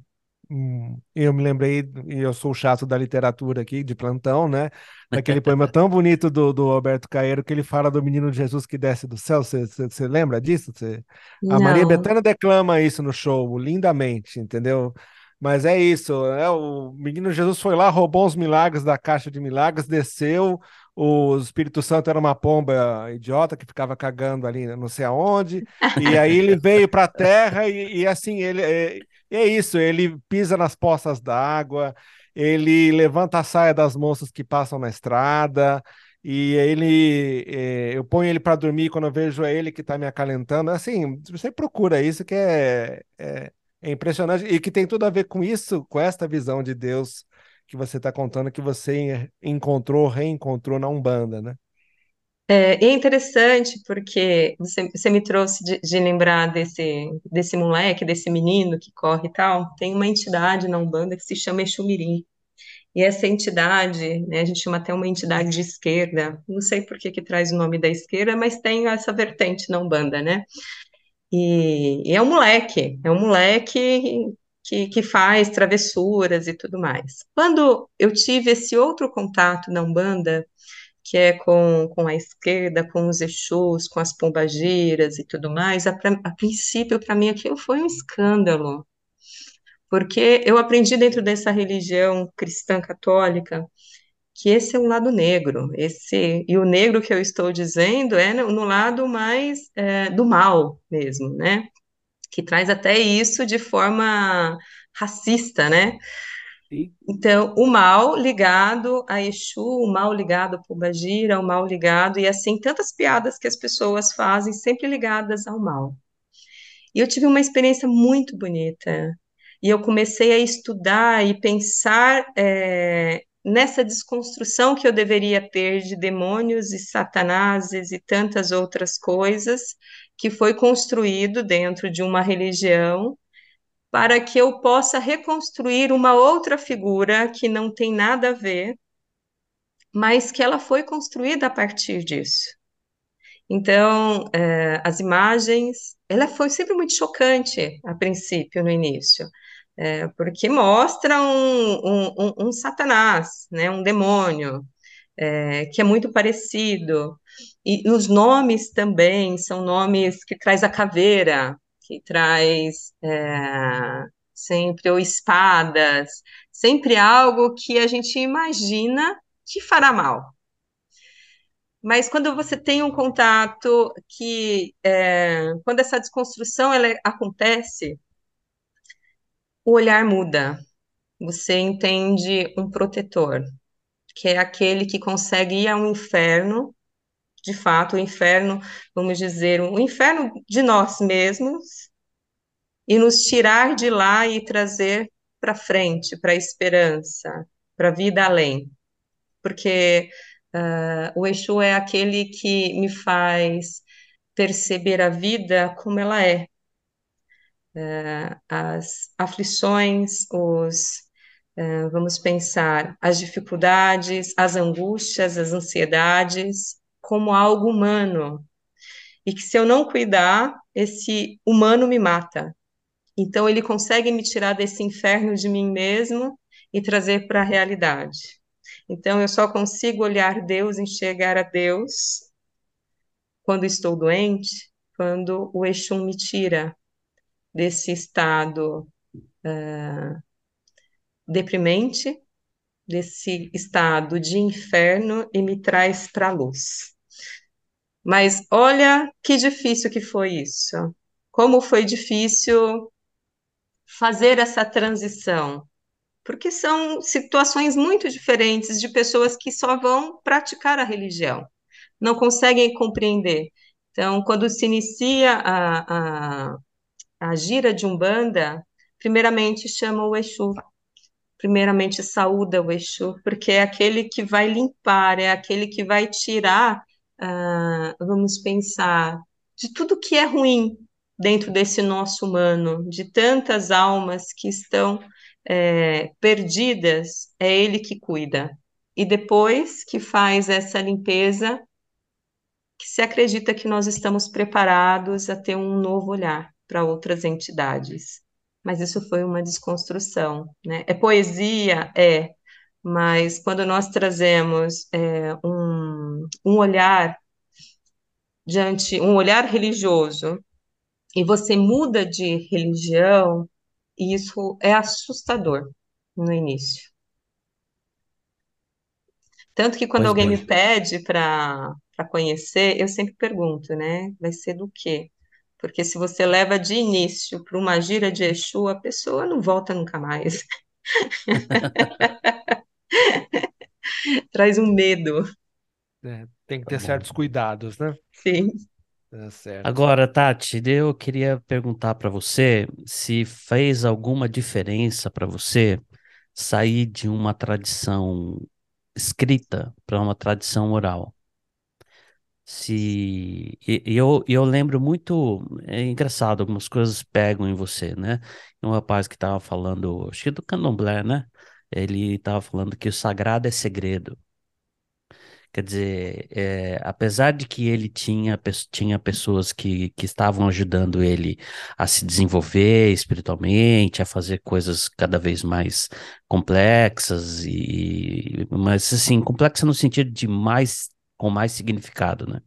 Hum, eu me lembrei, e eu sou o chato da literatura aqui, de plantão, né? Daquele poema tão bonito do, do Alberto Caeiro, que ele fala do menino Jesus que desce do céu. Você, lembra disso? Você... A Maria Bethânia declama isso no show, lindamente, entendeu? Mas é isso, é, o menino Jesus foi lá, roubou os milagres da caixa de milagres, desceu, o Espírito Santo era uma pomba idiota que ficava cagando ali não sei aonde, e aí ele veio para a terra e, e, assim, ele é, é, isso, ele pisa nas poças d'água, ele levanta a saia das moças que passam na estrada, e ele é, eu ponho ele para dormir quando eu vejo é ele que está me acalentando. Assim, você procura isso que é, é é impressionante e que tem tudo a ver com isso, com esta visão de Deus que você está contando, que você encontrou, reencontrou na Umbanda, né? É, é interessante porque você, você me trouxe de, de, lembrar desse, desse moleque, desse menino que corre e tal. Tem uma entidade na Umbanda que se chama Exumirim. E essa entidade, né, a gente chama até uma entidade de esquerda, não sei por que, que traz o nome da esquerda, mas tem essa vertente na Umbanda, né? E, e é um moleque, é um moleque que, que faz travessuras e tudo mais. Quando eu tive esse outro contato na Umbanda, que é com, com a esquerda, com os Exus, com as pombagiras e tudo mais, a, a princípio, para mim, aquilo foi um escândalo. Porque eu aprendi dentro dessa religião cristã católica que esse é um lado negro, esse e o negro que eu estou dizendo é no, no lado mais é, do mal mesmo, né? Que traz até isso de forma racista, né? Então, o mal ligado a Exu, o mal ligado a Pombagira, o mal ligado, e assim, tantas piadas que as pessoas fazem, sempre ligadas ao mal. E eu tive uma experiência muito bonita, e eu comecei a estudar e pensar é, nessa desconstrução que eu deveria ter de demônios e satanases e tantas outras coisas que foi construído dentro de uma religião para que eu possa reconstruir uma outra figura que não tem nada a ver, mas que ela foi construída a partir disso. Então, é, as imagens, ela foi sempre muito chocante a princípio, no início, é, porque mostra um, um, um, um, Satanás, né, um demônio, é, que é muito parecido. E os nomes também são nomes que traz a caveira, que traz é, sempre ou espadas, sempre algo que a gente imagina que fará mal. Mas quando você tem um contato que, é, quando essa desconstrução ela acontece, o olhar muda. Você entende um protetor, que é aquele que consegue ir ao inferno, de fato, o inferno, vamos dizer, o inferno de nós mesmos, e nos tirar de lá e trazer para frente, para a esperança, para a vida além. Porque uh, o Exu é aquele que me faz perceber a vida como ela é, uh, as aflições, os, Uh, vamos pensar as dificuldades, as angústias, as ansiedades como algo humano. E que se eu não cuidar, esse humano me mata. Então ele consegue me tirar desse inferno de mim mesmo e trazer para a realidade. Então eu só consigo olhar Deus, enxergar a Deus quando estou doente, quando o Exu me tira desse estado uh, deprimente, desse estado de inferno e me traz para a luz. Mas olha que difícil que foi isso. Como foi difícil fazer essa transição. Porque são situações muito diferentes de pessoas que só vão praticar a religião, não conseguem compreender. Então, quando se inicia a, a, a gira de Umbanda, primeiramente chama o Exu, primeiramente saúda o Exu, porque é aquele que vai limpar, é aquele que vai tirar, uh, vamos pensar, de tudo que é ruim dentro desse nosso humano, de tantas almas que estão é, perdidas, é Ele que cuida. E depois que faz essa limpeza, que se acredita que nós estamos preparados a ter um novo olhar para outras entidades mas isso foi uma desconstrução, né? É poesia, é, mas quando nós trazemos é, um, um olhar diante, um olhar religioso, e você muda de religião, isso é assustador no início. Tanto que quando pois alguém bem. me pede para conhecer, eu sempre pergunto, né? Vai ser do quê? Porque se você leva de início para uma gira de Exu, a pessoa não volta nunca mais. [LAUGHS] [LAUGHS] Traz um medo. É, tem que ter tá certos cuidados, né? Sim. Tá certo. Agora, Tati, eu queria perguntar para você se fez alguma diferença para você sair de uma tradição escrita para uma tradição oral se e, eu, eu lembro muito, é engraçado, algumas coisas pegam em você, né? Um rapaz que estava falando, acho que do candomblé, né? Ele estava falando que o sagrado é segredo. Quer dizer, é, apesar de que ele tinha, tinha pessoas que, que estavam ajudando ele a se desenvolver espiritualmente, a fazer coisas cada vez mais complexas, e, mas assim, complexa no sentido de mais com mais significado, né?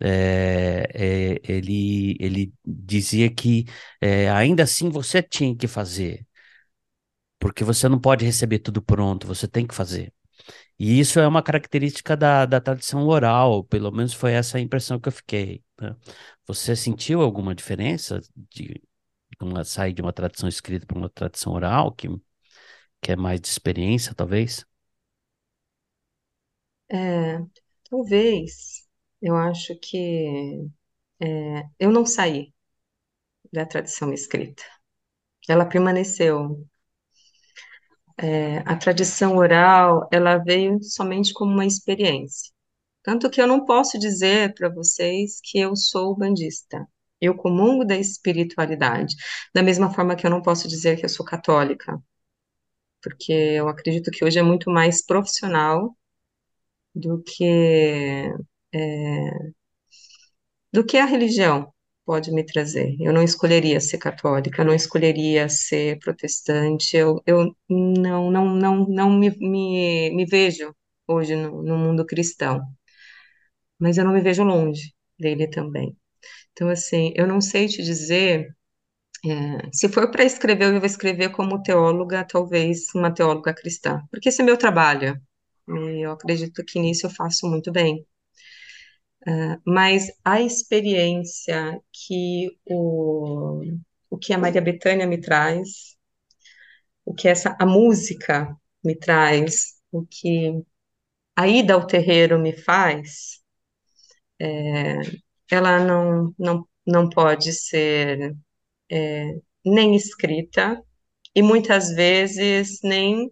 É, é, ele, ele dizia que é, ainda assim você tinha que fazer, porque você não pode receber tudo pronto, você tem que fazer. E isso é uma característica da, da tradição oral, pelo menos foi essa a impressão que eu fiquei. Né? Você sentiu alguma diferença de uma, sair de uma tradição escrita para uma tradição oral, que, que é mais de experiência, talvez? É, Talvez, eu acho que é, eu não saí da tradição escrita. Ela permaneceu. É, a tradição oral, ela veio somente como uma experiência. Tanto que eu não posso dizer para vocês que eu sou bandista. Eu comungo da espiritualidade. Da mesma forma que eu não posso dizer que eu sou católica. Porque eu acredito que hoje é muito mais profissional do que é, do que a religião pode me trazer. Eu não escolheria ser católica, não escolheria ser protestante. Eu, eu não não não não me, me, me vejo hoje no, no mundo cristão, mas eu não me vejo longe dele também. Então assim, eu não sei te dizer é, se for para escrever, eu vou escrever como teóloga, talvez uma teóloga cristã, porque esse é meu trabalho. E eu acredito que nisso eu faço muito bem. Uh, mas a experiência que o, o que a Maria Bethânia me traz, o que essa a música me traz, o que a ida ao terreiro me faz, é, ela não, não, não pode ser é, nem escrita e muitas vezes nem,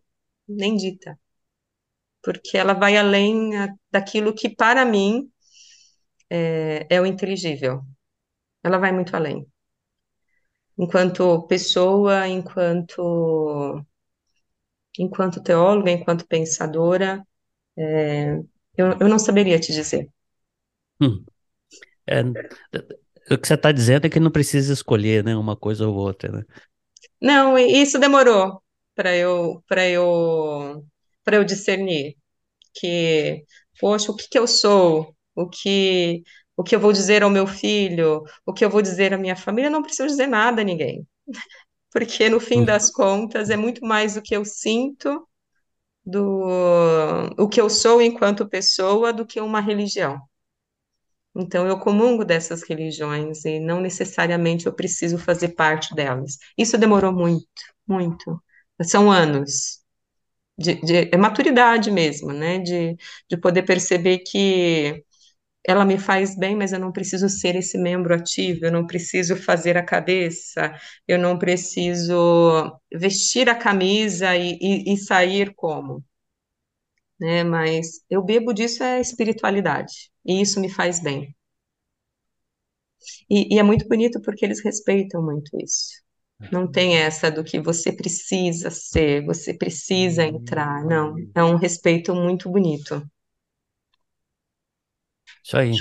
nem dita porque ela vai além daquilo que, para mim, é, é o inteligível. Ela vai muito além. Enquanto pessoa, enquanto enquanto teóloga, enquanto pensadora, é, eu, eu não saberia te dizer. Hum. É, o que você está dizendo é que não precisa escolher, né, uma coisa ou outra, né? Não, isso demorou para eu para eu para eu discernir que, poxa, o que que eu sou? O que o que eu vou dizer ao meu filho? O que eu vou dizer à minha família? Eu não preciso dizer nada a ninguém. [LAUGHS] Porque no fim das contas é muito mais o que eu sinto do o que eu sou enquanto pessoa do que uma religião. Então, eu comungo dessas religiões e não necessariamente eu preciso fazer parte delas. Isso demorou muito, muito. São anos de, de é maturidade mesmo, né? De, de poder perceber que ela me faz bem, mas eu não preciso ser esse membro ativo, eu não preciso fazer a cabeça, eu não preciso vestir a camisa e, e, e sair como, né? Mas eu bebo disso é espiritualidade, e isso me faz bem. E, e é muito bonito porque eles respeitam muito isso. Não tem essa do que você precisa ser, você precisa entrar. Não, é um respeito muito bonito. Isso aí.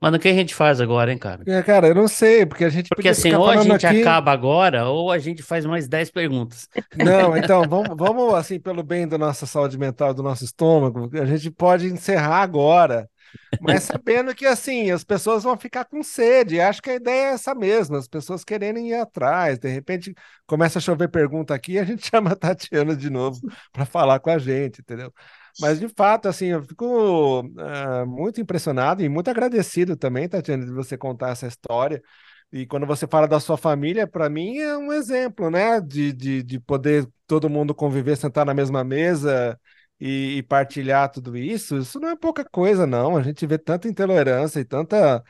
Mas o que a gente faz agora, hein, cara? É, cara, eu não sei, porque a gente Porque assim, ou a gente aqui. acaba agora, ou a gente faz mais 10 perguntas. [LAUGHS] Não, então, vamos, vamos, assim, pelo bem da nossa saúde mental, do nosso estômago, a gente pode encerrar agora, mas sabendo que, assim, as pessoas vão ficar com sede. Acho que a ideia é essa mesma, as pessoas quererem ir atrás. De repente, começa a chover pergunta aqui e a gente [LAUGHS] chama a Tatiana de novo para falar com a gente, entendeu? Mas, de fato, assim, eu fico ah, muito impressionado e muito agradecido também, Tatiana, de você contar essa história. E quando você fala da sua família, para mim é um exemplo, né? De, de, de poder todo mundo conviver, sentar na mesma mesa e, e partilhar tudo isso. Isso não é pouca coisa, não. A gente vê tanta intolerância e tanta,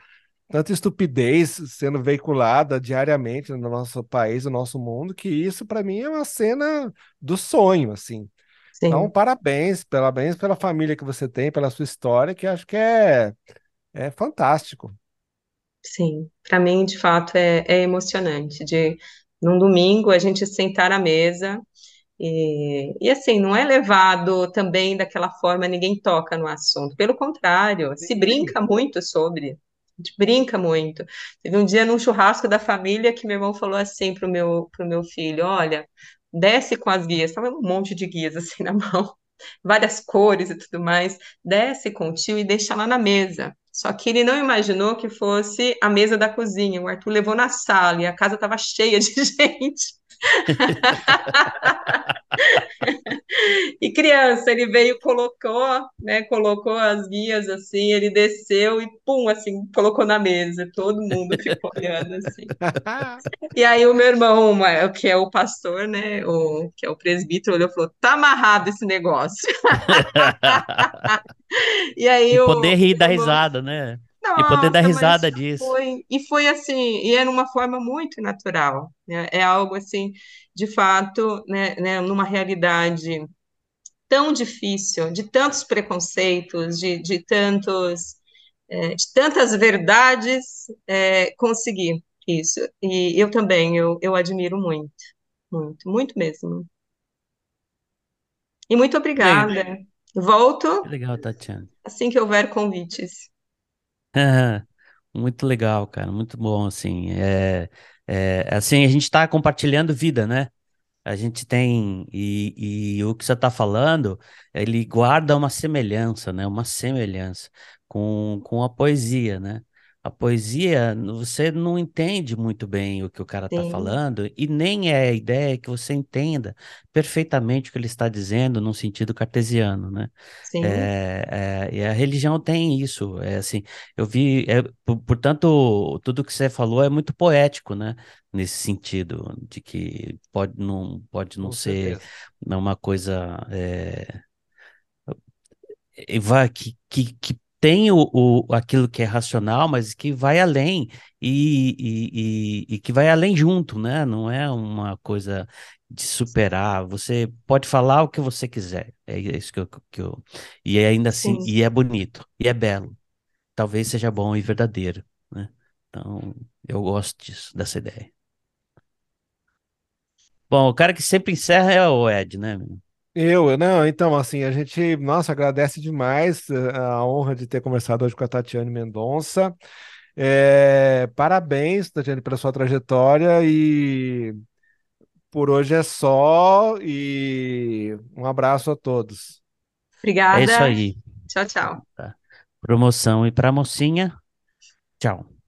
tanta estupidez sendo veiculada diariamente no nosso país, no nosso mundo, que isso para mim é uma cena do sonho, assim. Então, Sim, parabéns, parabéns pela família que você tem, pela sua história, que acho que é, é fantástico. sim. Para mim, de fato, é, é emocionante de num domingo a gente sentar à mesa e, e assim, não é levado também daquela forma, ninguém toca no assunto. Pelo contrário, se Sim. brinca muito sobre. A gente brinca muito. Teve um dia num churrasco da família que meu irmão falou assim pro meu, pro meu filho: Olha, desce com as guias. Tava um monte de guias assim [LAUGHS] na mão, várias cores e tudo mais. Desce com o tio e deixa lá na mesa. Só que ele não imaginou que fosse a mesa da cozinha. O Arthur levou na sala e a casa estava cheia de [LAUGHS] gente. E criança, ele veio, colocou, né, colocou as guias assim, ele desceu e pum, assim, colocou na mesa. Todo mundo ficou [LAUGHS] olhando assim. [LAUGHS] E aí o meu irmão, uma- que é o pastor, né, o, que é o presbítero, olhou e falou: "Tá amarrado esse negócio". [LAUGHS] E aí E o poder rir da irmão, risada, né? E poder dar risada disso. foi, e foi assim, e era uma forma muito natural, né? É algo assim, de fato, né, né, numa realidade tão difícil, de tantos preconceitos, de, de tantos, é, de tantas verdades, é, conseguir isso. E eu também, eu, eu admiro muito, muito, muito mesmo. E muito legal, obrigada. Volto legal, Tatiana. assim que houver convites. Muito legal, cara, muito bom, assim, é, é, assim, a gente está compartilhando vida, né? A gente tem, e, e o que você está falando, ele guarda uma semelhança, né? Uma semelhança com, com a poesia, né? A poesia, você não entende muito bem o que o cara está falando, e nem é a ideia que você entenda perfeitamente o que ele está dizendo num sentido cartesiano, né? sim, É, é, e a religião tem isso, é assim, eu vi, é, por- portanto, tudo que você falou é muito poético, né? Nesse sentido, de que pode não, pode não Com ser certeza. uma coisa é, e vai, que, que, que tem o, o, aquilo que é racional, mas que vai além e, e, e, e que vai além junto, né? Não é uma coisa de superar. Você pode falar o que você quiser. É isso que eu, que eu... E é ainda assim, sim. e é bonito, e é belo. Talvez seja bom e verdadeiro, né? Então, eu gosto disso, dessa ideia. Bom, o cara que sempre encerra é o Ed, né? Eu, não, então, assim, a gente, nossa, agradece demais eh, a honra de ter conversado hoje com a Tatiane Mendonça. É, parabéns, Tatiane, pela sua trajetória e por hoje é só e um abraço a todos. Obrigada. É isso aí. Tchau, tchau. Tá. Promoção e para mocinha. Tchau.